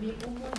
mi humo